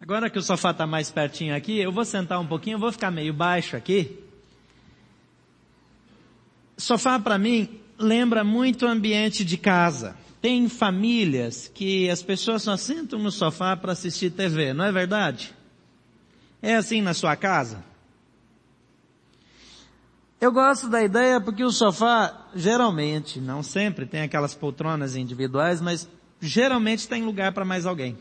Agora que o sofá está mais pertinho aqui, eu vou sentar um pouquinho, eu vou ficar meio baixo aqui. Sofá para mim lembra muito o ambiente de casa. Tem famílias que as pessoas só sentam no sofá para assistir TV, não é verdade? É assim na sua casa? Eu gosto da ideia porque o sofá, geralmente, não sempre tem aquelas poltronas individuais, mas geralmente tem lugar para mais alguém.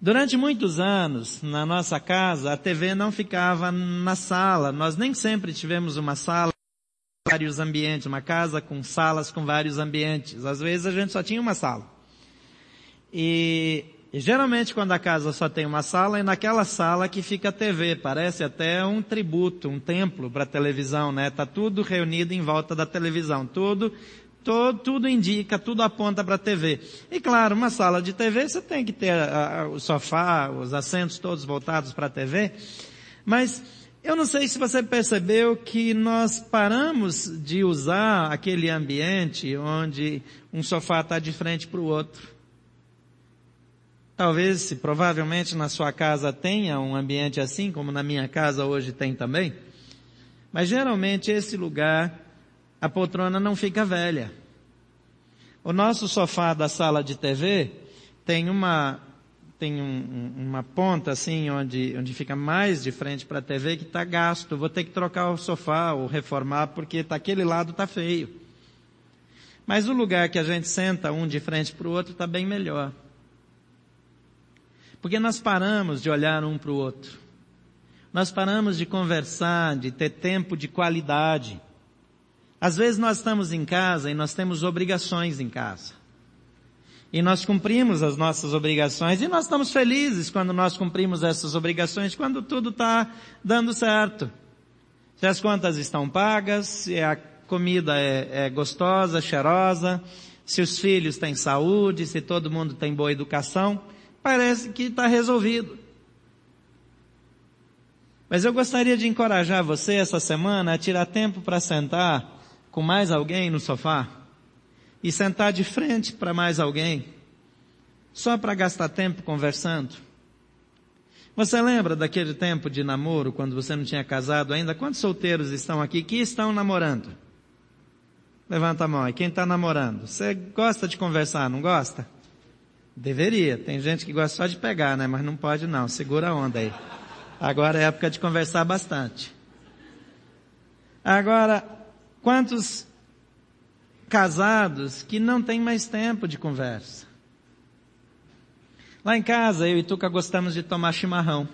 Durante muitos anos, na nossa casa, a TV não ficava na sala. Nós nem sempre tivemos uma sala com vários ambientes, uma casa com salas com vários ambientes. Às vezes a gente só tinha uma sala. E, e geralmente quando a casa só tem uma sala, é naquela sala que fica a TV. Parece até um tributo, um templo para a televisão, né? Tá tudo reunido em volta da televisão. Tudo todo, tudo indica, tudo aponta para a TV. E claro, uma sala de TV você tem que ter a, a, o sofá, os assentos todos voltados para a TV, mas eu não sei se você percebeu que nós paramos de usar aquele ambiente onde um sofá está de frente para o outro. Talvez, se provavelmente na sua casa tenha um ambiente assim, como na minha casa hoje tem também. Mas geralmente esse lugar a poltrona não fica velha. O nosso sofá da sala de TV tem uma, tem um, uma ponta assim onde, onde fica mais de frente para a TV que está gasto. Vou ter que trocar o sofá ou reformar porque tá, aquele lado está feio. Mas o lugar que a gente senta um de frente para o outro está bem melhor. Porque nós paramos de olhar um para o outro. Nós paramos de conversar, de ter tempo de qualidade. Às vezes nós estamos em casa e nós temos obrigações em casa. E nós cumprimos as nossas obrigações e nós estamos felizes quando nós cumprimos essas obrigações, quando tudo está dando certo. Se as contas estão pagas, se a comida é, é gostosa, cheirosa, se os filhos têm saúde, se todo mundo tem boa educação, parece que está resolvido. Mas eu gostaria de encorajar você essa semana a tirar tempo para sentar com mais alguém no sofá e sentar de frente para mais alguém, só para gastar tempo conversando. Você lembra daquele tempo de namoro, quando você não tinha casado ainda? Quantos solteiros estão aqui que estão namorando? Levanta a mão aí. Quem está namorando? Você gosta de conversar, não gosta? Deveria. Tem gente que gosta só de pegar, né? Mas não pode não. Segura a onda aí. Agora é época de conversar bastante. Agora, Quantos casados que não têm mais tempo de conversa? Lá em casa, eu e Tuca gostamos de tomar chimarrão.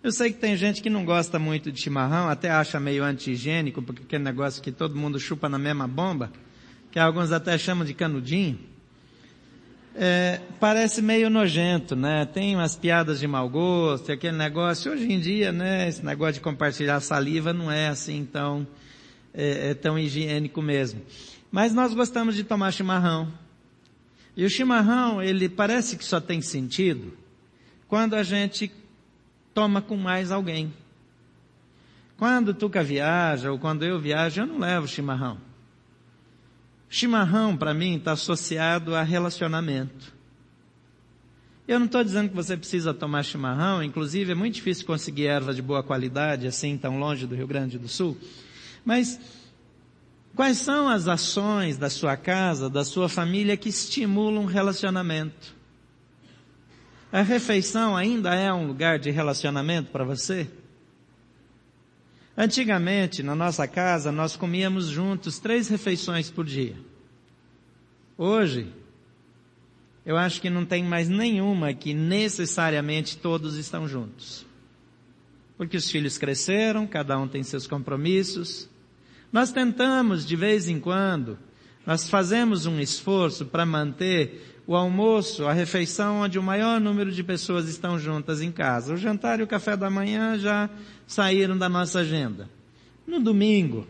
Eu sei que tem gente que não gosta muito de chimarrão, até acha meio anti-higiênico, porque aquele negócio que todo mundo chupa na mesma bomba, que alguns até chamam de canudinho. É, parece meio nojento, né? Tem umas piadas de mau gosto, aquele negócio. Hoje em dia, né? Esse negócio de compartilhar saliva não é assim tão é, é tão higiênico mesmo. Mas nós gostamos de tomar chimarrão. E o chimarrão, ele parece que só tem sentido quando a gente toma com mais alguém. Quando Tuca viaja ou quando eu viajo, eu não levo chimarrão. Chimarrão, para mim, está associado a relacionamento. Eu não estou dizendo que você precisa tomar chimarrão, inclusive é muito difícil conseguir erva de boa qualidade, assim, tão longe do Rio Grande do Sul. Mas quais são as ações da sua casa, da sua família que estimulam relacionamento? A refeição ainda é um lugar de relacionamento para você? Antigamente, na nossa casa, nós comíamos juntos três refeições por dia. Hoje, eu acho que não tem mais nenhuma que necessariamente todos estão juntos. Porque os filhos cresceram, cada um tem seus compromissos, nós tentamos de vez em quando, nós fazemos um esforço para manter o almoço, a refeição onde o maior número de pessoas estão juntas em casa. O jantar e o café da manhã já saíram da nossa agenda. No domingo,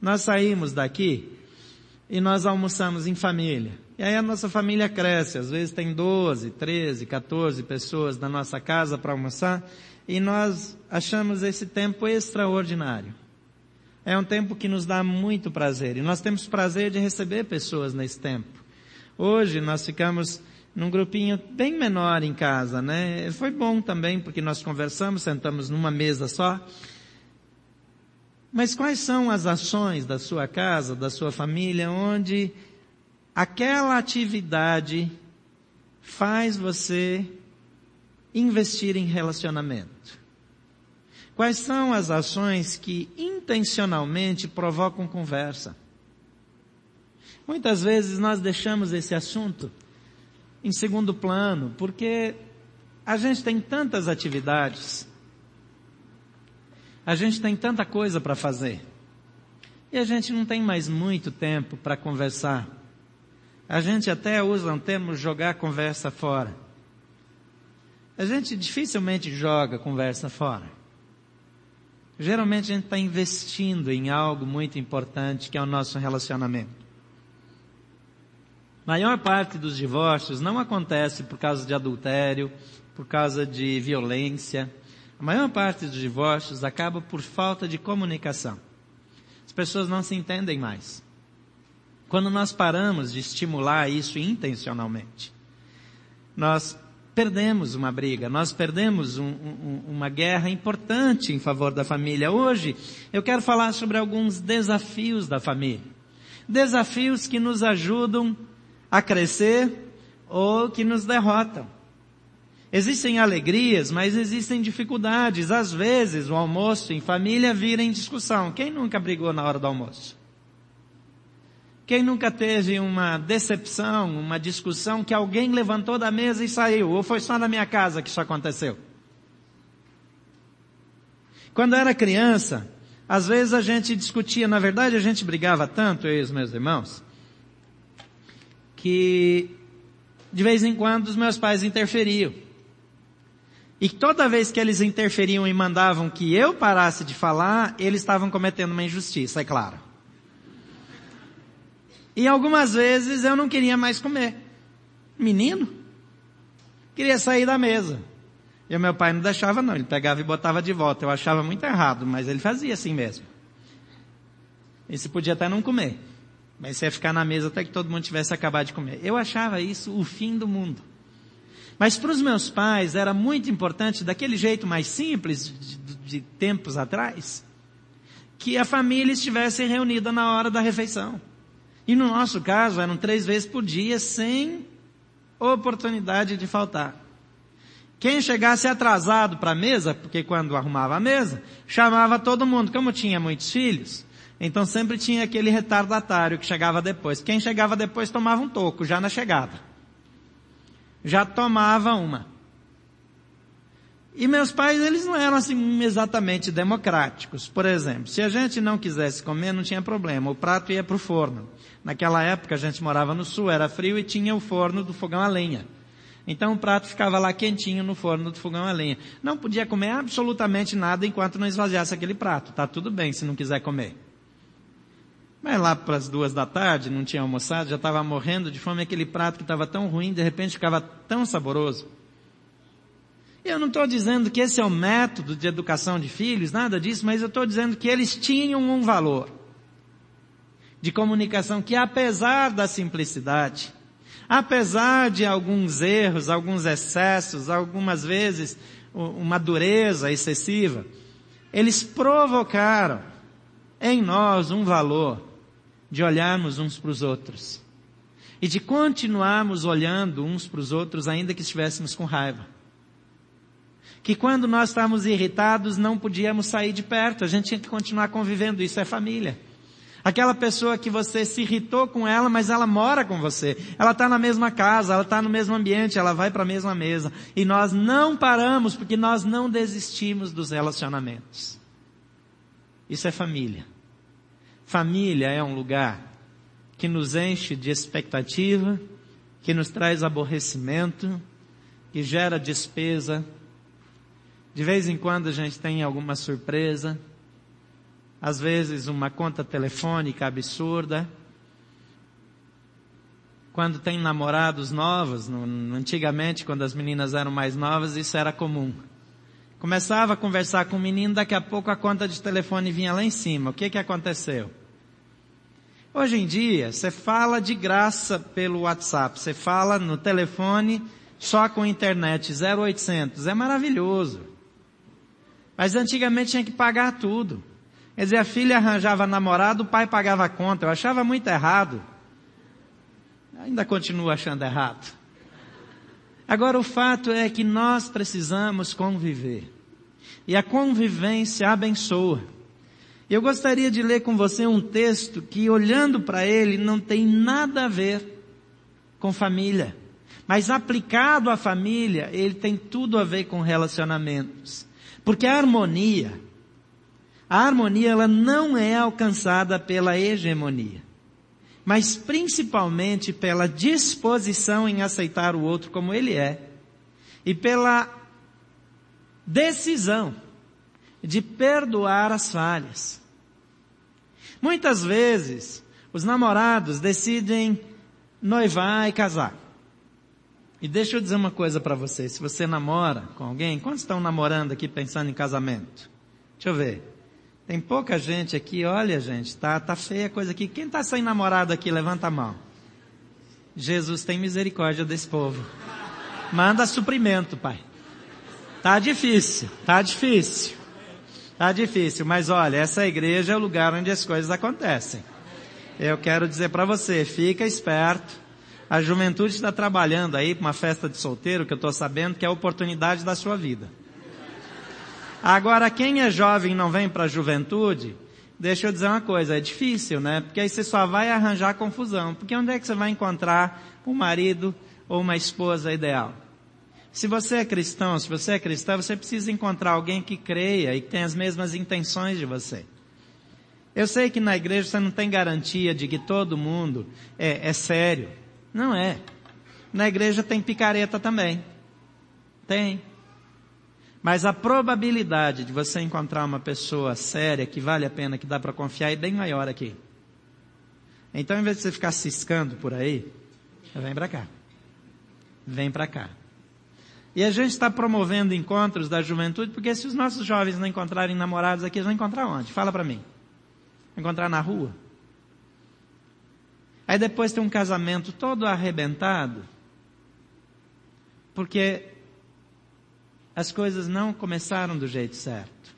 nós saímos daqui e nós almoçamos em família. E aí a nossa família cresce, às vezes tem 12, 13, 14 pessoas na nossa casa para almoçar e nós achamos esse tempo extraordinário. É um tempo que nos dá muito prazer e nós temos prazer de receber pessoas nesse tempo. Hoje nós ficamos num grupinho bem menor em casa, né? Foi bom também porque nós conversamos, sentamos numa mesa só. Mas quais são as ações da sua casa, da sua família, onde aquela atividade faz você investir em relacionamento? Quais são as ações que intencionalmente provocam conversa? Muitas vezes nós deixamos esse assunto em segundo plano, porque a gente tem tantas atividades, a gente tem tanta coisa para fazer, e a gente não tem mais muito tempo para conversar. A gente até usa um termo jogar conversa fora. A gente dificilmente joga conversa fora. Geralmente a gente está investindo em algo muito importante que é o nosso relacionamento maior parte dos divórcios não acontece por causa de adultério, por causa de violência. A maior parte dos divórcios acaba por falta de comunicação. As pessoas não se entendem mais. Quando nós paramos de estimular isso intencionalmente, nós perdemos uma briga, nós perdemos um, um, uma guerra importante em favor da família. Hoje, eu quero falar sobre alguns desafios da família. Desafios que nos ajudam a crescer ou que nos derrotam. Existem alegrias, mas existem dificuldades. Às vezes o almoço em família vira em discussão. Quem nunca brigou na hora do almoço? Quem nunca teve uma decepção, uma discussão que alguém levantou da mesa e saiu? Ou foi só na minha casa que isso aconteceu? Quando era criança, às vezes a gente discutia, na verdade a gente brigava tanto, eu e os meus irmãos, que de vez em quando os meus pais interferiam. E toda vez que eles interferiam e mandavam que eu parasse de falar, eles estavam cometendo uma injustiça, é claro. E algumas vezes eu não queria mais comer. Menino, queria sair da mesa. E o meu pai não deixava não, ele pegava e botava de volta. Eu achava muito errado, mas ele fazia assim mesmo. E se podia até não comer. Mas você ia ficar na mesa até que todo mundo tivesse acabado de comer. Eu achava isso o fim do mundo. Mas para os meus pais era muito importante, daquele jeito mais simples de, de, de tempos atrás, que a família estivesse reunida na hora da refeição. E no nosso caso eram três vezes por dia, sem oportunidade de faltar. Quem chegasse atrasado para a mesa, porque quando arrumava a mesa, chamava todo mundo. Como tinha muitos filhos, então sempre tinha aquele retardatário que chegava depois. Quem chegava depois tomava um toco, já na chegada. Já tomava uma. E meus pais, eles não eram assim exatamente democráticos. Por exemplo, se a gente não quisesse comer, não tinha problema. O prato ia para o forno. Naquela época a gente morava no sul, era frio e tinha o forno do fogão a lenha. Então o prato ficava lá quentinho no forno do fogão a lenha. Não podia comer absolutamente nada enquanto não esvaziasse aquele prato. Tá tudo bem se não quiser comer. Mas lá para as duas da tarde, não tinha almoçado, já estava morrendo de fome, aquele prato que estava tão ruim, de repente ficava tão saboroso. Eu não estou dizendo que esse é o método de educação de filhos, nada disso, mas eu estou dizendo que eles tinham um valor de comunicação que apesar da simplicidade, apesar de alguns erros, alguns excessos, algumas vezes uma dureza excessiva, eles provocaram em nós um valor de olharmos uns para os outros. E de continuarmos olhando uns para os outros ainda que estivéssemos com raiva. Que quando nós estávamos irritados não podíamos sair de perto, a gente tinha que continuar convivendo, isso é família. Aquela pessoa que você se irritou com ela, mas ela mora com você. Ela está na mesma casa, ela está no mesmo ambiente, ela vai para a mesma mesa. E nós não paramos porque nós não desistimos dos relacionamentos. Isso é família. Família é um lugar que nos enche de expectativa, que nos traz aborrecimento, que gera despesa. De vez em quando a gente tem alguma surpresa, às vezes uma conta telefônica absurda. Quando tem namorados novos, no, antigamente quando as meninas eram mais novas, isso era comum. Começava a conversar com o menino, daqui a pouco a conta de telefone vinha lá em cima. O que que aconteceu? Hoje em dia, você fala de graça pelo WhatsApp, você fala no telefone só com internet 0800, é maravilhoso. Mas antigamente tinha que pagar tudo. Quer dizer, a filha arranjava namorado, o pai pagava a conta. Eu achava muito errado. Ainda continuo achando errado. Agora o fato é que nós precisamos conviver. E a convivência abençoa. Eu gostaria de ler com você um texto que, olhando para ele, não tem nada a ver com família. Mas aplicado à família, ele tem tudo a ver com relacionamentos. Porque a harmonia, a harmonia ela não é alcançada pela hegemonia mas principalmente pela disposição em aceitar o outro como ele é e pela decisão de perdoar as falhas. Muitas vezes, os namorados decidem noivar e casar. E deixa eu dizer uma coisa para você, se você namora com alguém, quantos estão namorando aqui pensando em casamento? Deixa eu ver. Tem pouca gente aqui, olha gente, tá, tá feia a coisa aqui. Quem está sem namorado aqui, levanta a mão. Jesus tem misericórdia desse povo. Manda suprimento, pai. Tá difícil, tá difícil. Tá difícil, mas olha, essa igreja é o lugar onde as coisas acontecem. Eu quero dizer para você, fica esperto. A juventude está trabalhando aí para uma festa de solteiro, que eu estou sabendo que é a oportunidade da sua vida. Agora, quem é jovem e não vem para a juventude, deixa eu dizer uma coisa, é difícil, né? Porque aí você só vai arranjar confusão. Porque onde é que você vai encontrar um marido ou uma esposa ideal? Se você é cristão, se você é cristã, você precisa encontrar alguém que creia e que tenha as mesmas intenções de você. Eu sei que na igreja você não tem garantia de que todo mundo é, é sério. Não é. Na igreja tem picareta também. Tem. Mas a probabilidade de você encontrar uma pessoa séria, que vale a pena, que dá para confiar, é bem maior aqui. Então, em vez de você ficar ciscando por aí, vem para cá. Vem para cá. E a gente está promovendo encontros da juventude, porque se os nossos jovens não encontrarem namorados aqui, eles vão encontrar onde? Fala para mim. Encontrar na rua? Aí depois tem um casamento todo arrebentado, porque as coisas não começaram do jeito certo.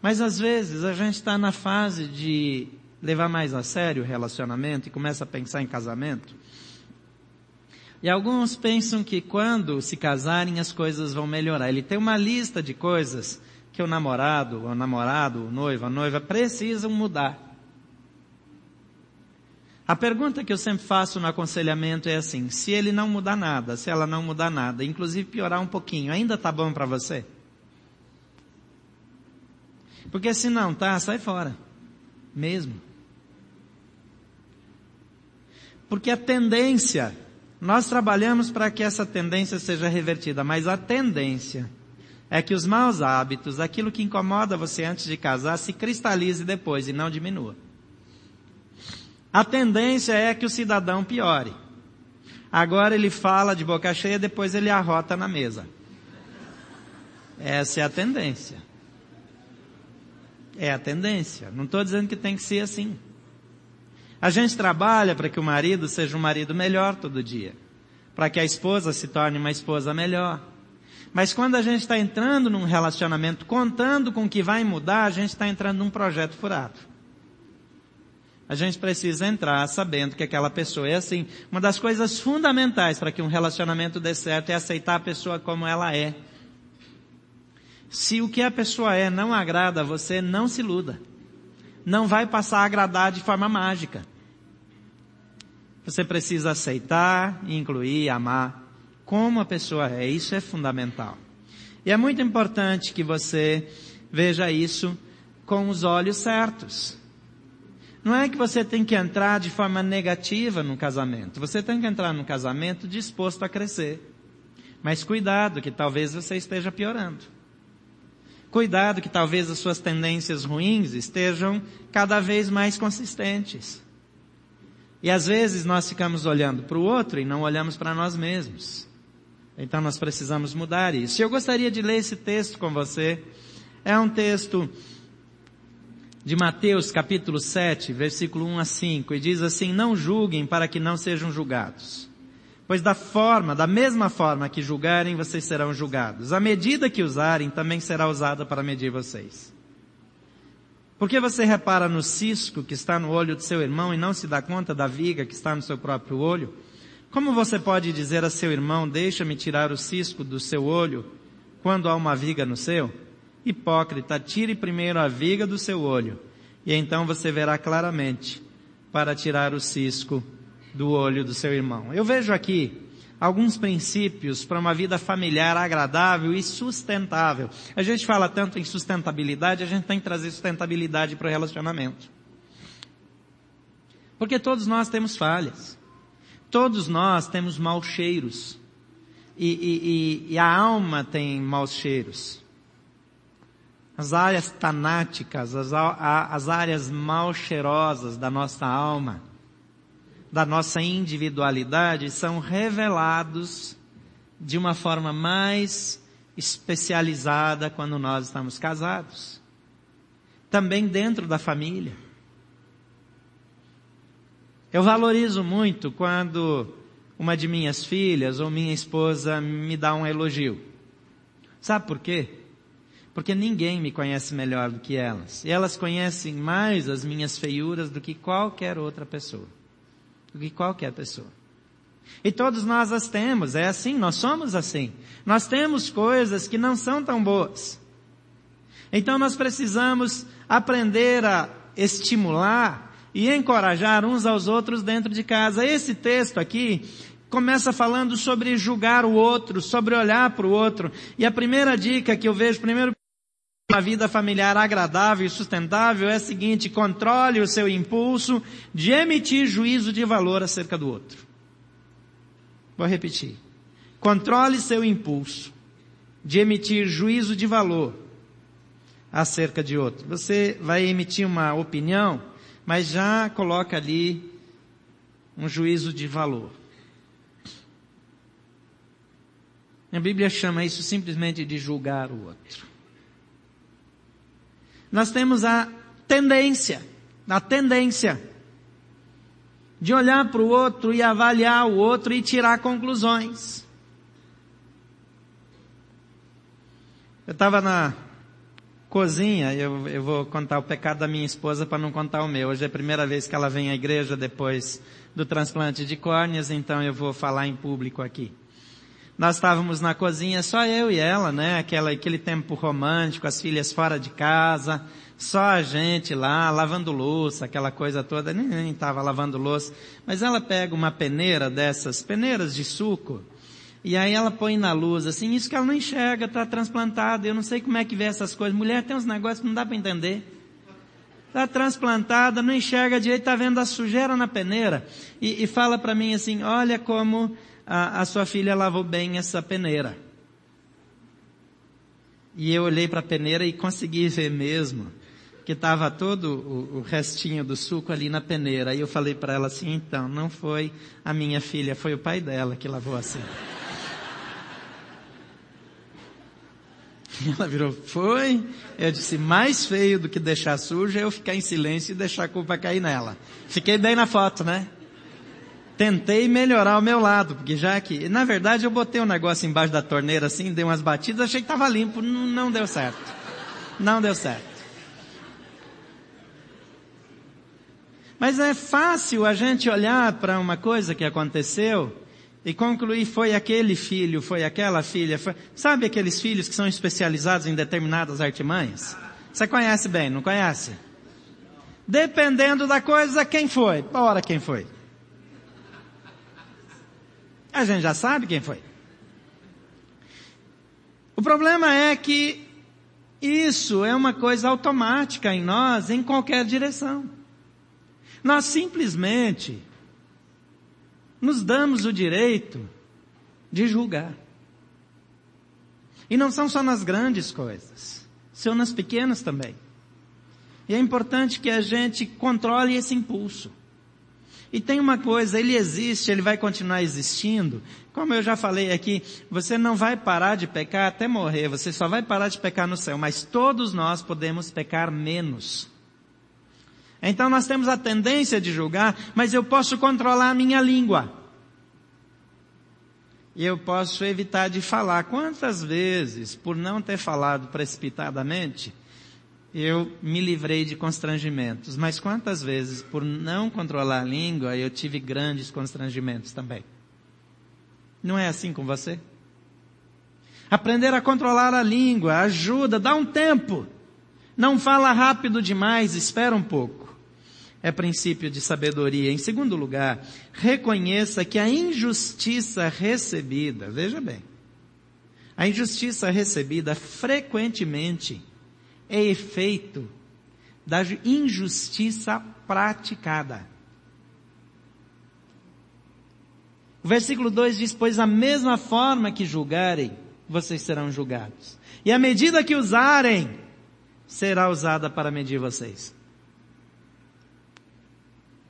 Mas às vezes a gente está na fase de levar mais a sério o relacionamento e começa a pensar em casamento. E alguns pensam que quando se casarem as coisas vão melhorar. Ele tem uma lista de coisas que o namorado, o namorado, o noivo, a noiva precisam mudar. A pergunta que eu sempre faço no aconselhamento é assim, se ele não mudar nada, se ela não mudar nada, inclusive piorar um pouquinho, ainda tá bom para você? Porque se não tá, sai fora. Mesmo. Porque a tendência, nós trabalhamos para que essa tendência seja revertida, mas a tendência é que os maus hábitos, aquilo que incomoda você antes de casar, se cristalize depois e não diminua. A tendência é que o cidadão piore. Agora ele fala de boca cheia, depois ele arrota na mesa. Essa é a tendência. É a tendência. Não estou dizendo que tem que ser assim. A gente trabalha para que o marido seja um marido melhor todo dia. Para que a esposa se torne uma esposa melhor. Mas quando a gente está entrando num relacionamento contando com o que vai mudar, a gente está entrando num projeto furado a gente precisa entrar sabendo que aquela pessoa é assim. Uma das coisas fundamentais para que um relacionamento dê certo é aceitar a pessoa como ela é. Se o que a pessoa é não agrada a você, não se iluda. Não vai passar a agradar de forma mágica. Você precisa aceitar, incluir, amar como a pessoa é. Isso é fundamental. E é muito importante que você veja isso com os olhos certos. Não é que você tem que entrar de forma negativa no casamento. Você tem que entrar no casamento disposto a crescer. Mas cuidado que talvez você esteja piorando. Cuidado que talvez as suas tendências ruins estejam cada vez mais consistentes. E às vezes nós ficamos olhando para o outro e não olhamos para nós mesmos. Então nós precisamos mudar isso. Eu gostaria de ler esse texto com você. É um texto de Mateus capítulo 7, versículo 1 a 5, e diz assim, não julguem para que não sejam julgados. Pois da forma, da mesma forma que julgarem, vocês serão julgados. A medida que usarem também será usada para medir vocês. Por que você repara no cisco que está no olho do seu irmão e não se dá conta da viga que está no seu próprio olho? Como você pode dizer a seu irmão, deixa-me tirar o cisco do seu olho, quando há uma viga no seu? Hipócrita, tire primeiro a viga do seu olho, e então você verá claramente para tirar o cisco do olho do seu irmão. Eu vejo aqui alguns princípios para uma vida familiar agradável e sustentável. A gente fala tanto em sustentabilidade, a gente tem que trazer sustentabilidade para o relacionamento. Porque todos nós temos falhas. Todos nós temos maus cheiros. E, e, e, e a alma tem maus cheiros as áreas tanáticas, as, as áreas mal cheirosas da nossa alma, da nossa individualidade, são revelados de uma forma mais especializada quando nós estamos casados. Também dentro da família. Eu valorizo muito quando uma de minhas filhas ou minha esposa me dá um elogio. Sabe por quê? Porque ninguém me conhece melhor do que elas. E elas conhecem mais as minhas feiuras do que qualquer outra pessoa. Do que qualquer pessoa. E todos nós as temos, é assim, nós somos assim. Nós temos coisas que não são tão boas. Então nós precisamos aprender a estimular e encorajar uns aos outros dentro de casa. Esse texto aqui começa falando sobre julgar o outro, sobre olhar para o outro. E a primeira dica que eu vejo, primeiro uma vida familiar agradável e sustentável é a seguinte, controle o seu impulso de emitir juízo de valor acerca do outro. Vou repetir. Controle seu impulso de emitir juízo de valor acerca de outro. Você vai emitir uma opinião, mas já coloca ali um juízo de valor. A Bíblia chama isso simplesmente de julgar o outro nós temos a tendência, a tendência de olhar para o outro e avaliar o outro e tirar conclusões. Eu estava na cozinha, eu, eu vou contar o pecado da minha esposa para não contar o meu. Hoje é a primeira vez que ela vem à igreja depois do transplante de córneas, então eu vou falar em público aqui. Nós estávamos na cozinha, só eu e ela, né? Aquela, aquele tempo romântico, as filhas fora de casa, só a gente lá, lavando louça, aquela coisa toda, nem estava lavando louça. Mas ela pega uma peneira dessas, peneiras de suco, e aí ela põe na luz, assim, isso que ela não enxerga, está transplantada, eu não sei como é que vê essas coisas. Mulher tem uns negócios que não dá para entender. Está transplantada, não enxerga direito, está vendo a sujeira na peneira. E, e fala para mim assim, olha como a, a sua filha lavou bem essa peneira. E eu olhei para a peneira e consegui ver mesmo que estava todo o, o, restinho do suco ali na peneira. Aí eu falei para ela assim, então, não foi a minha filha, foi o pai dela que lavou assim. E ela virou, foi? Eu disse, mais feio do que deixar sujo é eu ficar em silêncio e deixar a culpa cair nela. Fiquei bem na foto, né? Tentei melhorar o meu lado, porque já que, na verdade eu botei um negócio embaixo da torneira assim, dei umas batidas, achei que estava limpo, não, não deu certo. Não deu certo. Mas é fácil a gente olhar para uma coisa que aconteceu e concluir foi aquele filho, foi aquela filha, foi... sabe aqueles filhos que são especializados em determinadas artimanhas? Você conhece bem, não conhece? Dependendo da coisa, quem foi? Ora, quem foi? A gente já sabe quem foi. O problema é que isso é uma coisa automática em nós, em qualquer direção. Nós simplesmente nos damos o direito de julgar. E não são só nas grandes coisas, são nas pequenas também. E é importante que a gente controle esse impulso. E tem uma coisa, ele existe, ele vai continuar existindo. Como eu já falei aqui, você não vai parar de pecar até morrer, você só vai parar de pecar no céu, mas todos nós podemos pecar menos. Então nós temos a tendência de julgar, mas eu posso controlar a minha língua. E eu posso evitar de falar. Quantas vezes, por não ter falado precipitadamente, eu me livrei de constrangimentos. Mas quantas vezes, por não controlar a língua, eu tive grandes constrangimentos também. Não é assim com você? Aprender a controlar a língua ajuda, dá um tempo. Não fala rápido demais, espera um pouco. É princípio de sabedoria. Em segundo lugar, reconheça que a injustiça recebida, veja bem, a injustiça recebida frequentemente é efeito da injustiça praticada. O versículo 2 diz, pois a mesma forma que julgarem, vocês serão julgados. E a medida que usarem, será usada para medir vocês.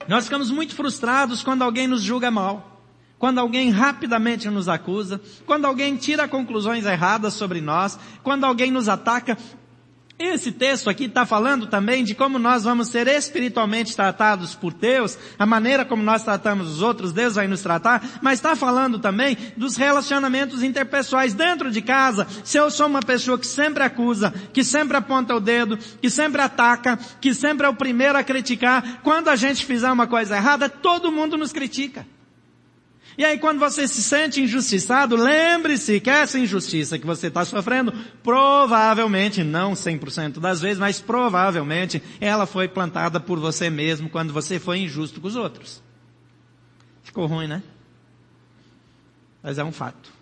Nós ficamos muito frustrados quando alguém nos julga mal, quando alguém rapidamente nos acusa, quando alguém tira conclusões erradas sobre nós, quando alguém nos ataca. Esse texto aqui está falando também de como nós vamos ser espiritualmente tratados por Deus, a maneira como nós tratamos os outros, Deus vai nos tratar, mas está falando também dos relacionamentos interpessoais dentro de casa. Se eu sou uma pessoa que sempre acusa, que sempre aponta o dedo, que sempre ataca, que sempre é o primeiro a criticar, quando a gente fizer uma coisa errada, todo mundo nos critica. E aí quando você se sente injustiçado, lembre-se que essa injustiça que você está sofrendo, provavelmente, não 100% das vezes, mas provavelmente, ela foi plantada por você mesmo quando você foi injusto com os outros. Ficou ruim, né? Mas é um fato.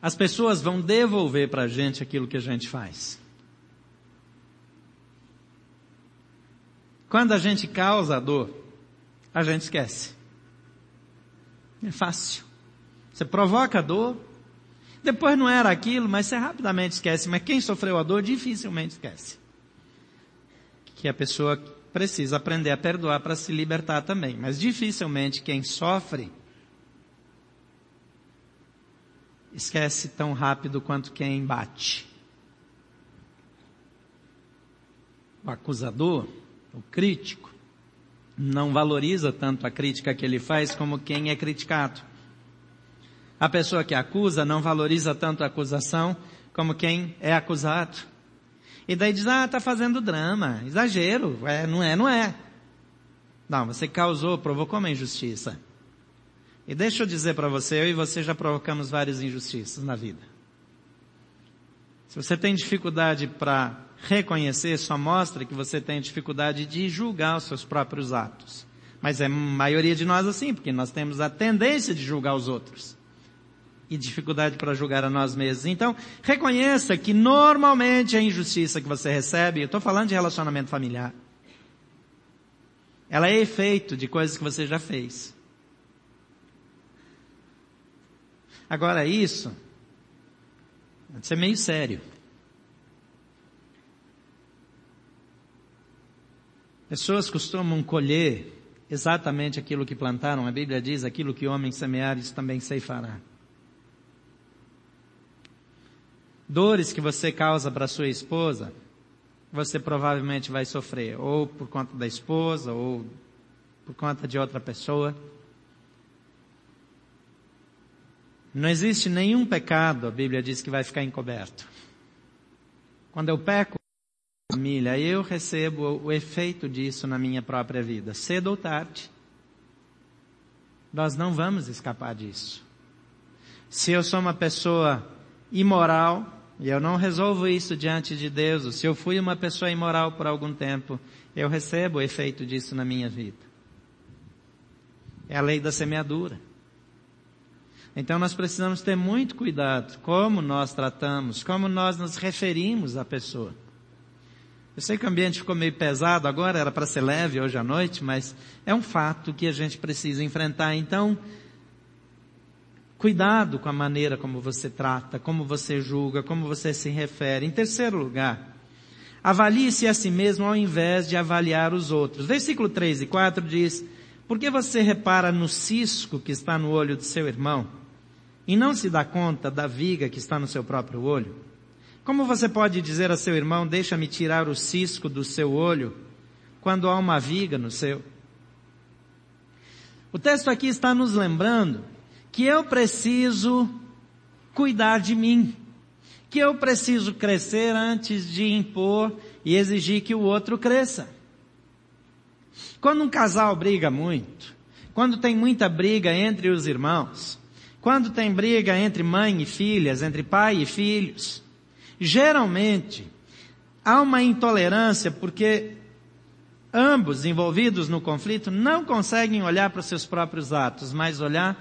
As pessoas vão devolver para a gente aquilo que a gente faz. Quando a gente causa dor, a gente esquece. É fácil. Você provoca a dor, depois não era aquilo, mas você rapidamente esquece. Mas quem sofreu a dor dificilmente esquece. Que a pessoa precisa aprender a perdoar para se libertar também. Mas dificilmente quem sofre esquece tão rápido quanto quem bate. O acusador, o crítico, não valoriza tanto a crítica que ele faz como quem é criticado. A pessoa que acusa não valoriza tanto a acusação como quem é acusado. E daí diz, ah, tá fazendo drama, exagero, é, não é, não é. Não, você causou, provocou uma injustiça. E deixa eu dizer para você, eu e você já provocamos várias injustiças na vida. Se você tem dificuldade para reconhecer só mostra que você tem dificuldade de julgar os seus próprios atos. Mas é a maioria de nós assim, porque nós temos a tendência de julgar os outros. E dificuldade para julgar a nós mesmos. Então, reconheça que normalmente a injustiça que você recebe, eu estou falando de relacionamento familiar, ela é efeito de coisas que você já fez. Agora isso, isso é meio sério. Pessoas costumam colher exatamente aquilo que plantaram. A Bíblia diz, aquilo que homem semear, isso também ceifará. Dores que você causa para sua esposa, você provavelmente vai sofrer, ou por conta da esposa, ou por conta de outra pessoa. Não existe nenhum pecado, a Bíblia diz que vai ficar encoberto. Quando eu peco, família, eu recebo o efeito disso na minha própria vida, cedo ou tarde. Nós não vamos escapar disso. Se eu sou uma pessoa imoral, e eu não resolvo isso diante de Deus, se eu fui uma pessoa imoral por algum tempo, eu recebo o efeito disso na minha vida. É a lei da semeadura. Então nós precisamos ter muito cuidado como nós tratamos, como nós nos referimos à pessoa. Eu sei que o ambiente ficou meio pesado agora, era para ser leve hoje à noite, mas é um fato que a gente precisa enfrentar. Então, cuidado com a maneira como você trata, como você julga, como você se refere. Em terceiro lugar, avalie-se a si mesmo ao invés de avaliar os outros. Versículo 3 e 4 diz, por que você repara no cisco que está no olho do seu irmão e não se dá conta da viga que está no seu próprio olho? Como você pode dizer a seu irmão, deixa-me tirar o cisco do seu olho, quando há uma viga no seu? O texto aqui está nos lembrando que eu preciso cuidar de mim, que eu preciso crescer antes de impor e exigir que o outro cresça. Quando um casal briga muito, quando tem muita briga entre os irmãos, quando tem briga entre mãe e filhas, entre pai e filhos, geralmente há uma intolerância porque ambos envolvidos no conflito não conseguem olhar para os seus próprios atos, mas olhar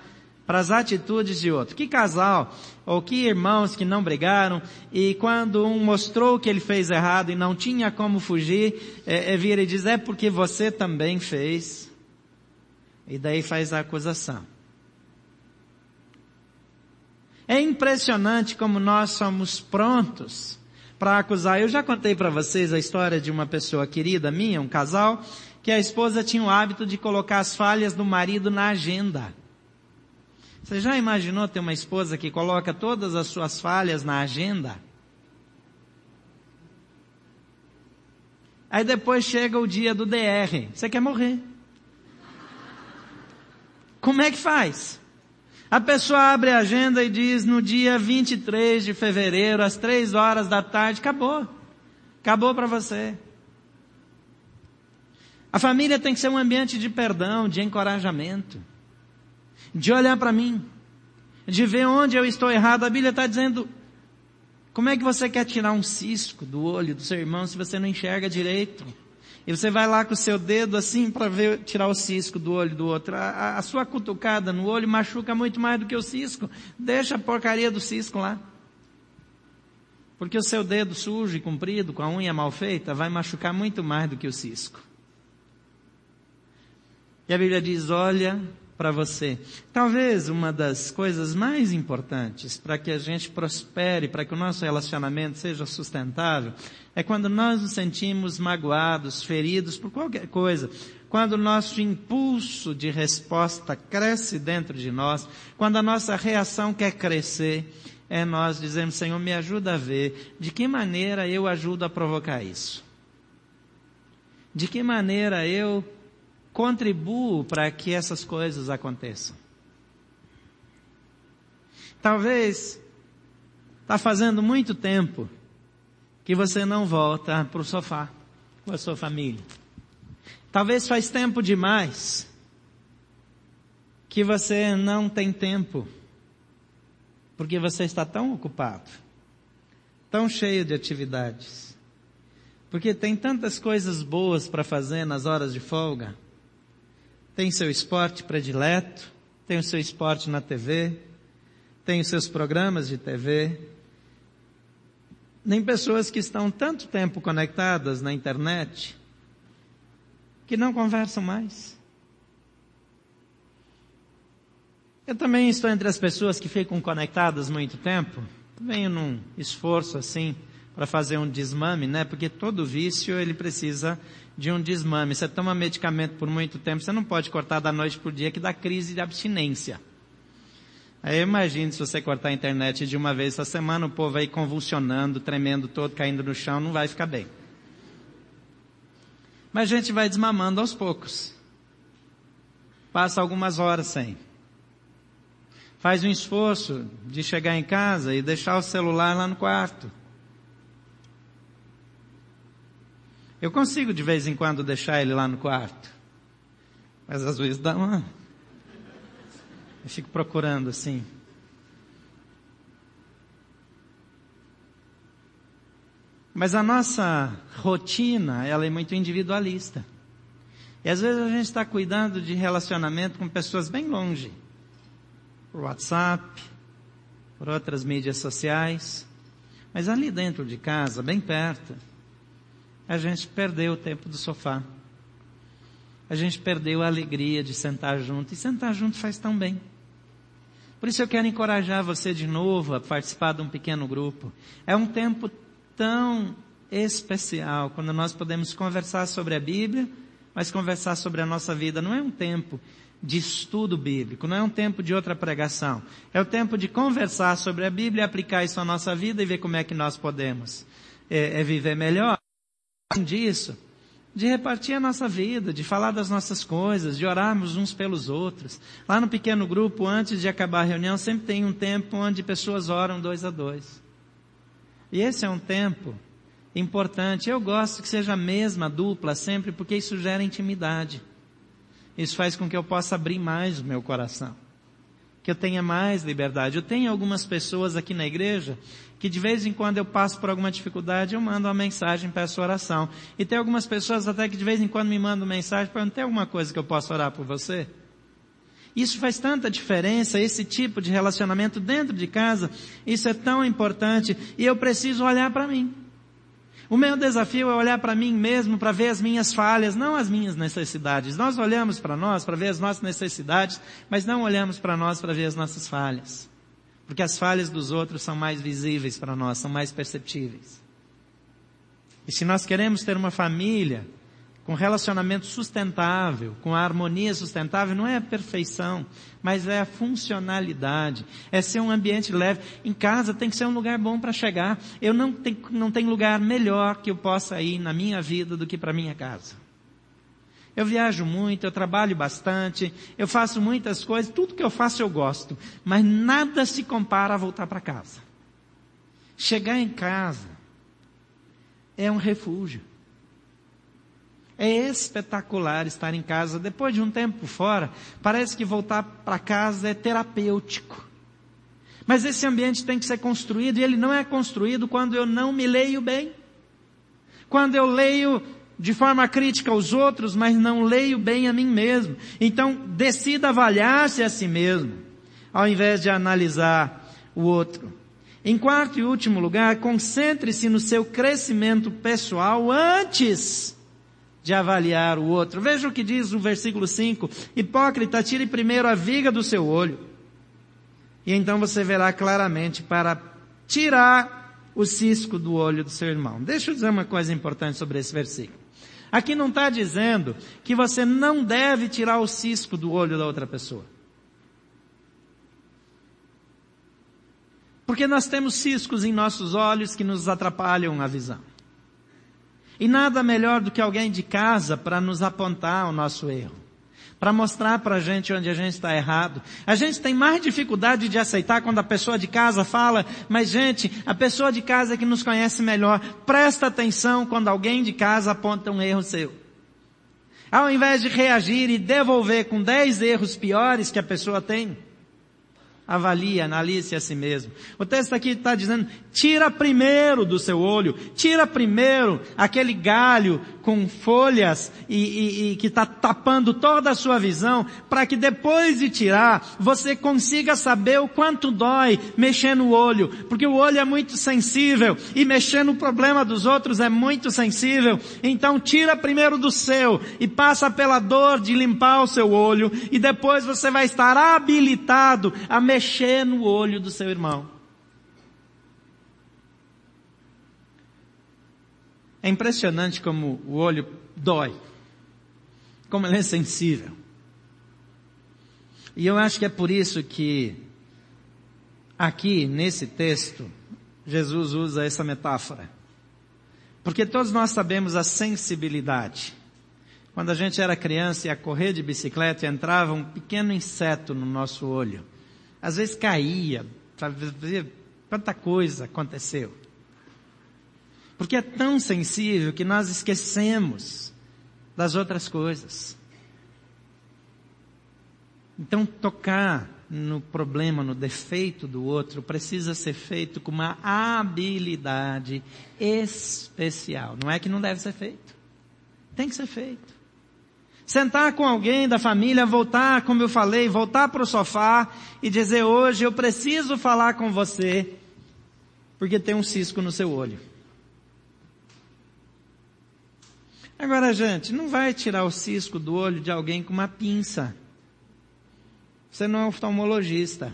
para as atitudes de outro. Que casal ou que irmãos que não brigaram e quando um mostrou que ele fez errado e não tinha como fugir, é, é vira e diz, é porque você também fez. E daí faz a acusação. É impressionante como nós somos prontos para acusar. Eu já contei para vocês a história de uma pessoa querida minha, um casal, que a esposa tinha o hábito de colocar as falhas do marido na agenda. Você já imaginou ter uma esposa que coloca todas as suas falhas na agenda? Aí depois chega o dia do DR. Você quer morrer. Como é que faz? A pessoa abre a agenda e diz no dia 23 de fevereiro, às três horas da tarde, acabou. Acabou para você. A família tem que ser um ambiente de perdão, de encorajamento de olhar para mim, de ver onde eu estou errado. A Bíblia está dizendo, como é que você quer tirar um cisco do olho do seu irmão se você não enxerga direito? E você vai lá com o seu dedo assim para ver, tirar o cisco do olho do outro. A, a, a, sua cutucada no olho machuca muito mais do que o cisco. Deixa a porcaria do cisco lá. Porque o seu dedo sujo e comprido, com a unha mal feita, vai machucar muito mais do que o cisco. E a Bíblia diz, olha para você. Talvez uma das coisas mais importantes para que a gente prospere, para que o nosso relacionamento seja sustentável, é quando nós nos sentimos magoados, feridos por qualquer coisa. Quando o nosso impulso de resposta cresce dentro de nós, quando a nossa reação quer crescer, é nós dizemos, Senhor, me ajuda a ver de que maneira eu ajudo a provocar isso. De que maneira eu contribuo para que essas coisas aconteçam. Talvez está fazendo muito tempo que você não volta para o sofá com a sua família. Talvez faz tempo demais que você não tem tempo porque você está tão ocupado, tão cheio de atividades, porque tem tantas coisas boas para fazer nas horas de folga tem seu esporte predileto, tem o seu esporte na TV, tem os seus programas de TV. Nem pessoas que estão tanto tempo conectadas na internet que não conversam mais. Eu também estou entre as pessoas que ficam conectadas muito tempo. Venho num esforço assim para fazer um desmame, né? Porque todo vício ele precisa de um desmame. Você toma medicamento por muito tempo, você não pode cortar da noite para o dia que dá crise de abstinência. Aí imagine se você cortar a internet de uma vez essa semana, o povo aí convulsionando, tremendo todo, caindo no chão, não vai ficar bem. Mas a gente vai desmamando aos poucos. Passa algumas horas sem. Faz um esforço de chegar em casa e deixar o celular lá no quarto. Eu consigo de vez em quando deixar ele lá no quarto. Mas às vezes dá uma. Eu fico procurando assim. Mas a nossa rotina, ela é muito individualista. E às vezes a gente está cuidando de relacionamento com pessoas bem longe. Por WhatsApp, por outras mídias sociais. Mas ali dentro de casa, bem perto, a gente perdeu o tempo do sofá. A gente perdeu a alegria de sentar junto. E sentar junto faz tão bem. Por isso eu quero encorajar você de novo a participar de um pequeno grupo. É um tempo tão especial quando nós podemos conversar sobre a Bíblia, mas conversar sobre a nossa vida. Não é um tempo de estudo bíblico, não é um tempo de outra pregação. É o tempo de conversar sobre a Bíblia, aplicar isso à nossa vida e ver como é que nós podemos é, é viver melhor. Disso, de repartir a nossa vida, de falar das nossas coisas, de orarmos uns pelos outros. Lá no pequeno grupo, antes de acabar a reunião, sempre tem um tempo onde pessoas oram dois a dois. E esse é um tempo importante. Eu gosto que seja a mesma dupla sempre, porque isso gera intimidade. Isso faz com que eu possa abrir mais o meu coração. Que eu tenha mais liberdade. Eu tenho algumas pessoas aqui na igreja que de vez em quando eu passo por alguma dificuldade, eu mando uma mensagem, peço oração. E tem algumas pessoas até que de vez em quando me mandam mensagem, não tem alguma coisa que eu possa orar por você? Isso faz tanta diferença, esse tipo de relacionamento dentro de casa, isso é tão importante, e eu preciso olhar para mim. O meu desafio é olhar para mim mesmo, para ver as minhas falhas, não as minhas necessidades. Nós olhamos para nós para ver as nossas necessidades, mas não olhamos para nós para ver as nossas falhas. Porque as falhas dos outros são mais visíveis para nós, são mais perceptíveis. E se nós queremos ter uma família com relacionamento sustentável, com a harmonia sustentável, não é a perfeição, mas é a funcionalidade, é ser um ambiente leve. Em casa tem que ser um lugar bom para chegar. Eu não tenho, não tenho lugar melhor que eu possa ir na minha vida do que para minha casa. Eu viajo muito, eu trabalho bastante, eu faço muitas coisas, tudo que eu faço eu gosto, mas nada se compara a voltar para casa. Chegar em casa é um refúgio. É espetacular estar em casa. Depois de um tempo fora, parece que voltar para casa é terapêutico. Mas esse ambiente tem que ser construído e ele não é construído quando eu não me leio bem. Quando eu leio de forma crítica aos outros, mas não leio bem a mim mesmo. Então, decida avaliar-se a si mesmo, ao invés de analisar o outro. Em quarto e último lugar, concentre-se no seu crescimento pessoal antes de avaliar o outro. Veja o que diz o versículo 5. Hipócrita, tire primeiro a viga do seu olho. E então você verá claramente para tirar o cisco do olho do seu irmão. Deixa eu dizer uma coisa importante sobre esse versículo. Aqui não está dizendo que você não deve tirar o cisco do olho da outra pessoa. Porque nós temos ciscos em nossos olhos que nos atrapalham a visão. E nada melhor do que alguém de casa para nos apontar o nosso erro. Para mostrar para a gente onde a gente está errado. A gente tem mais dificuldade de aceitar quando a pessoa de casa fala, mas gente, a pessoa de casa é que nos conhece melhor. Presta atenção quando alguém de casa aponta um erro seu. Ao invés de reagir e devolver com dez erros piores que a pessoa tem, avalie, analise a si mesmo. O texto aqui está dizendo, tira primeiro do seu olho, tira primeiro aquele galho com folhas e, e, e que está tapando toda a sua visão, para que depois de tirar, você consiga saber o quanto dói mexer no olho, porque o olho é muito sensível e mexer no problema dos outros é muito sensível. Então tira primeiro do seu e passa pela dor de limpar o seu olho e depois você vai estar habilitado a mexer no olho do seu irmão. É impressionante como o olho dói. Como ele é sensível. E eu acho que é por isso que aqui nesse texto Jesus usa essa metáfora. Porque todos nós sabemos a sensibilidade. Quando a gente era criança e ia correr de bicicleta, entrava um pequeno inseto no nosso olho. Às vezes caía, ver quanta coisa aconteceu. Porque é tão sensível que nós esquecemos das outras coisas. Então tocar no problema, no defeito do outro, precisa ser feito com uma habilidade especial. Não é que não deve ser feito. Tem que ser feito. Sentar com alguém da família, voltar, como eu falei, voltar para o sofá e dizer hoje eu preciso falar com você, porque tem um cisco no seu olho. Agora, gente, não vai tirar o cisco do olho de alguém com uma pinça. Você não é oftalmologista.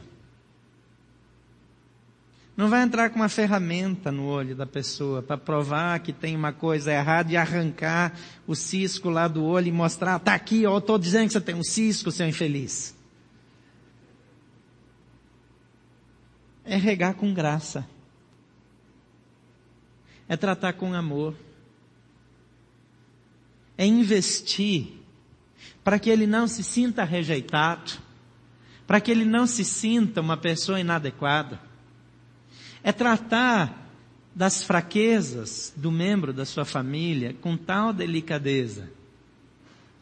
Não vai entrar com uma ferramenta no olho da pessoa para provar que tem uma coisa errada e arrancar o cisco lá do olho e mostrar, tá aqui, ó, estou dizendo que você tem um cisco, seu infeliz. É regar com graça. É tratar com amor. É investir para que ele não se sinta rejeitado, para que ele não se sinta uma pessoa inadequada é tratar das fraquezas do membro da sua família com tal delicadeza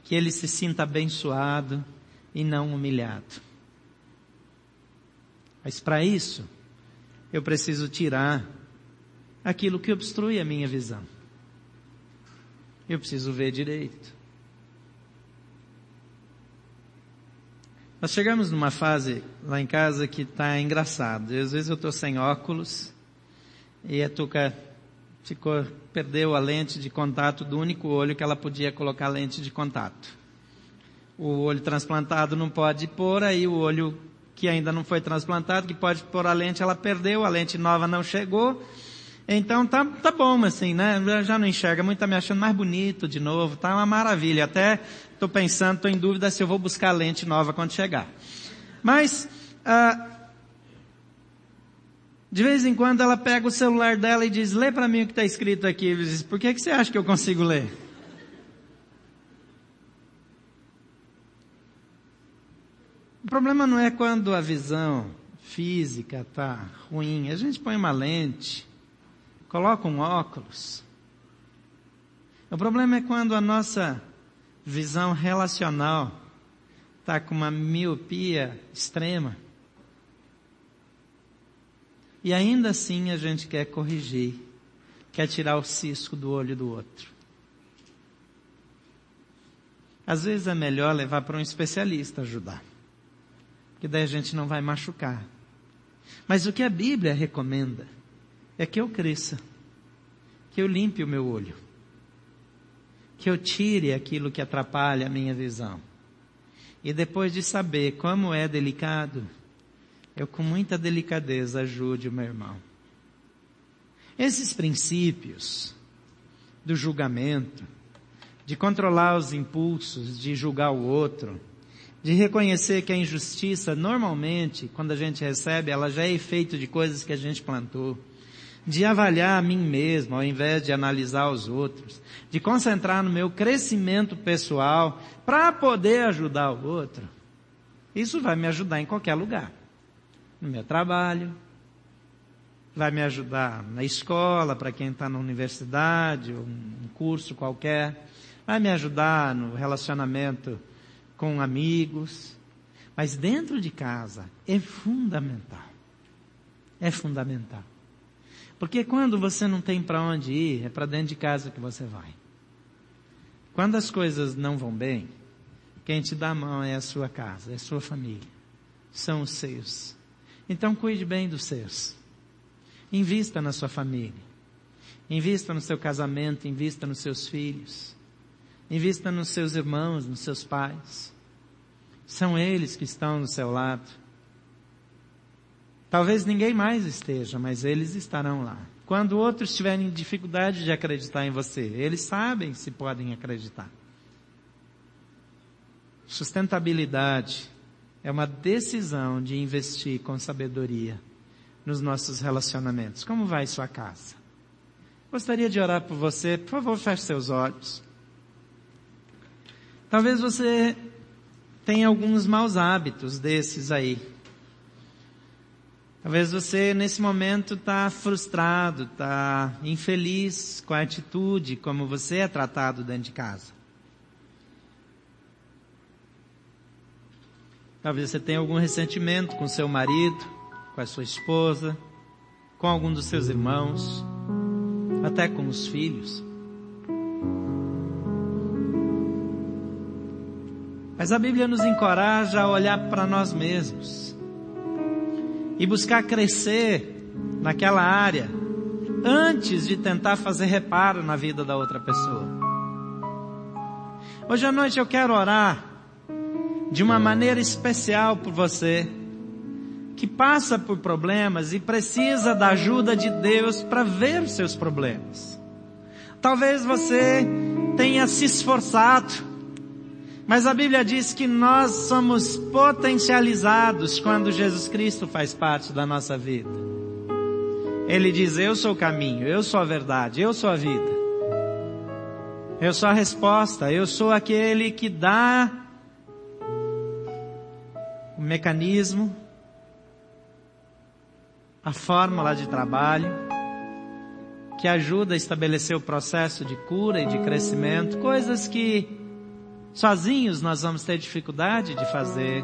que ele se sinta abençoado e não humilhado. Mas para isso, eu preciso tirar aquilo que obstrui a minha visão. Eu preciso ver direito. Nós chegamos numa fase lá em casa que está engraçado. Às vezes eu estou sem óculos e a Tuca ficou, perdeu a lente de contato do único olho que ela podia colocar lente de contato. O olho transplantado não pode pôr, aí o olho que ainda não foi transplantado, que pode pôr a lente, ela perdeu, a lente nova não chegou. Então tá, tá bom assim, né? Já não enxerga muito, tá me achando mais bonito de novo, tá uma maravilha. Até tô pensando, tô em dúvida se eu vou buscar lente nova quando chegar. Mas, ah, de vez em quando ela pega o celular dela e diz, lê para mim o que está escrito aqui. Diz, por que, que você acha que eu consigo ler? O problema não é quando a visão física está ruim. A gente põe uma lente, coloca um óculos. O problema é quando a nossa visão relacional está com uma miopia extrema. E ainda assim a gente quer corrigir, quer tirar o cisco do olho do outro. Às vezes é melhor levar para um especialista ajudar, porque daí a gente não vai machucar. Mas o que a Bíblia recomenda é que eu cresça, que eu limpe o meu olho, que eu tire aquilo que atrapalha a minha visão. E depois de saber como é delicado, eu com muita delicadeza ajude o meu irmão. Esses princípios do julgamento, de controlar os impulsos, de julgar o outro, de reconhecer que a injustiça, normalmente, quando a gente recebe, ela já é efeito de coisas que a gente plantou de avaliar a mim mesmo ao invés de analisar os outros, de concentrar no meu crescimento pessoal para poder ajudar o outro. Isso vai me ajudar em qualquer lugar. No meu trabalho, vai me ajudar na escola, para quem está na universidade, um curso qualquer, vai me ajudar no relacionamento com amigos, mas dentro de casa é fundamental. É fundamental. Porque quando você não tem para onde ir, é para dentro de casa que você vai. Quando as coisas não vão bem, quem te dá a mão é a sua casa, é a sua família. São os seus. Então cuide bem dos seus. Invista na sua família. Invista no seu casamento, invista nos seus filhos. Invista nos seus irmãos, nos seus pais. São eles que estão do seu lado. Talvez ninguém mais esteja, mas eles estarão lá. Quando outros tiverem dificuldade de acreditar em você, eles sabem se podem acreditar. Sustentabilidade é uma decisão de investir com sabedoria nos nossos relacionamentos. Como vai sua casa? Gostaria de orar por você. Por favor, feche seus olhos. Talvez você tenha alguns maus hábitos desses aí. Talvez você nesse momento está frustrado, está infeliz com a atitude como você é tratado dentro de casa. Talvez você tenha algum ressentimento com seu marido, com a sua esposa, com algum dos seus irmãos, até com os filhos. Mas a Bíblia nos encoraja a olhar para nós mesmos e buscar crescer naquela área antes de tentar fazer reparo na vida da outra pessoa. Hoje à noite eu quero orar de uma maneira especial por você que passa por problemas e precisa da ajuda de Deus para ver os seus problemas. Talvez você tenha se esforçado, mas a Bíblia diz que nós somos potencializados quando Jesus Cristo faz parte da nossa vida. Ele diz, eu sou o caminho, eu sou a verdade, eu sou a vida. Eu sou a resposta, eu sou aquele que dá o mecanismo, a fórmula de trabalho, que ajuda a estabelecer o processo de cura e de crescimento, coisas que sozinhos nós vamos ter dificuldade de fazer.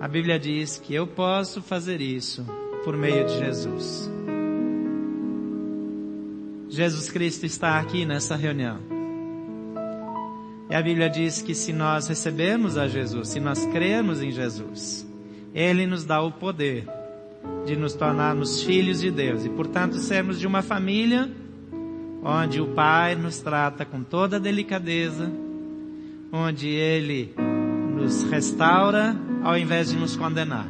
A Bíblia diz que eu posso fazer isso por meio de Jesus. Jesus Cristo está aqui nessa reunião. E a Bíblia diz que se nós recebermos a Jesus, se nós crermos em Jesus, Ele nos dá o poder de nos tornarmos filhos de Deus e, portanto, sermos de uma família onde o Pai nos trata com toda delicadeza, onde Ele nos restaura ao invés de nos condenar.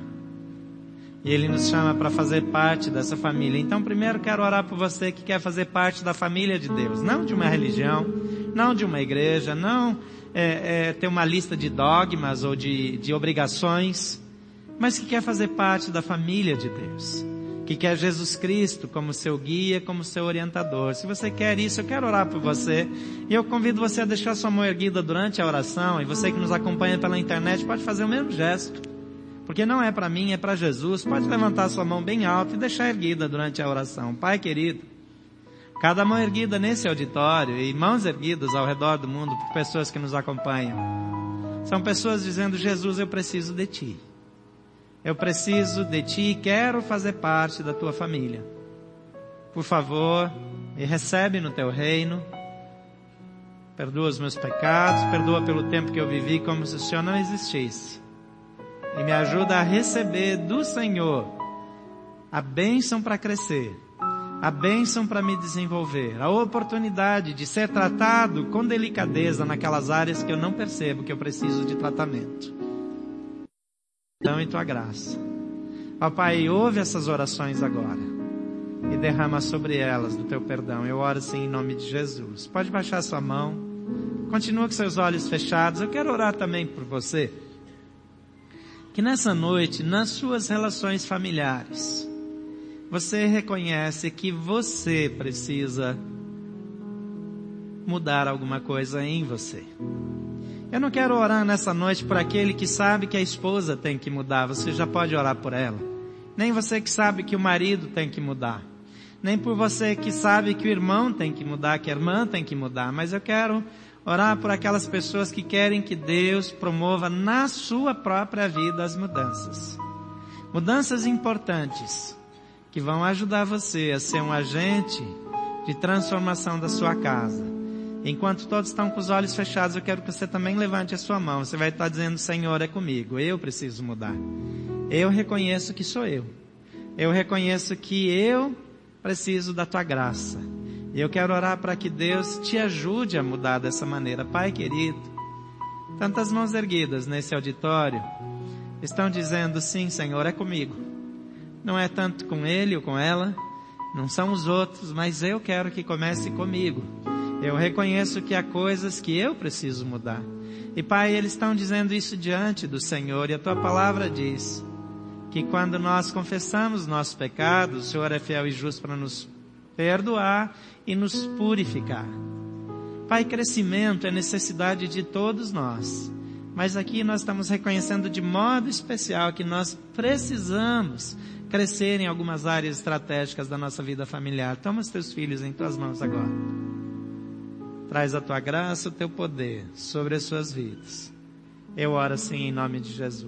E Ele nos chama para fazer parte dessa família. Então, primeiro quero orar por você que quer fazer parte da família de Deus, não de uma religião, não de uma igreja, não é, é, ter uma lista de dogmas ou de, de obrigações, mas que quer fazer parte da família de Deus. Que quer Jesus Cristo como seu guia, como seu orientador. Se você quer isso, eu quero orar por você. E eu convido você a deixar sua mão erguida durante a oração. E você que nos acompanha pela internet pode fazer o mesmo gesto. Porque não é para mim, é para Jesus. Pode levantar sua mão bem alta e deixar erguida durante a oração. Pai querido, cada mão erguida nesse auditório e mãos erguidas ao redor do mundo por pessoas que nos acompanham. São pessoas dizendo, Jesus, eu preciso de Ti. Eu preciso de Ti e quero fazer parte da Tua família. Por favor, me recebe no Teu reino. Perdoa os meus pecados, perdoa pelo tempo que eu vivi como se o Senhor não existisse. E me ajuda a receber do Senhor a bênção para crescer, a bênção para me desenvolver, a oportunidade de ser tratado com delicadeza naquelas áreas que eu não percebo que eu preciso de tratamento perdão e tua graça. Ó Pai, ouve essas orações agora e derrama sobre elas do teu perdão. Eu oro assim em nome de Jesus. Pode baixar sua mão. Continua com seus olhos fechados. Eu quero orar também por você. Que nessa noite, nas suas relações familiares, você reconhece que você precisa mudar alguma coisa em você. Eu não quero orar nessa noite por aquele que sabe que a esposa tem que mudar. Você já pode orar por ela. Nem você que sabe que o marido tem que mudar. Nem por você que sabe que o irmão tem que mudar, que a irmã tem que mudar. Mas eu quero orar por aquelas pessoas que querem que Deus promova na sua própria vida as mudanças. Mudanças importantes que vão ajudar você a ser um agente de transformação da sua casa Enquanto todos estão com os olhos fechados, eu quero que você também levante a sua mão. Você vai estar dizendo, Senhor, é comigo. Eu preciso mudar. Eu reconheço que sou eu. Eu reconheço que eu preciso da tua graça. E eu quero orar para que Deus te ajude a mudar dessa maneira. Pai querido, tantas mãos erguidas nesse auditório estão dizendo, sim, Senhor, é comigo. Não é tanto com ele ou com ela, não são os outros, mas eu quero que comece comigo. Eu reconheço que há coisas que eu preciso mudar. E Pai, eles estão dizendo isso diante do Senhor e a tua palavra diz que quando nós confessamos nossos pecados, o Senhor é fiel e justo para nos perdoar e nos purificar. Pai, crescimento é necessidade de todos nós. Mas aqui nós estamos reconhecendo de modo especial que nós precisamos crescer em algumas áreas estratégicas da nossa vida familiar. Toma os teus filhos em tuas mãos agora. Traz a tua graça, o teu poder sobre as suas vidas. Eu oro assim em nome de Jesus.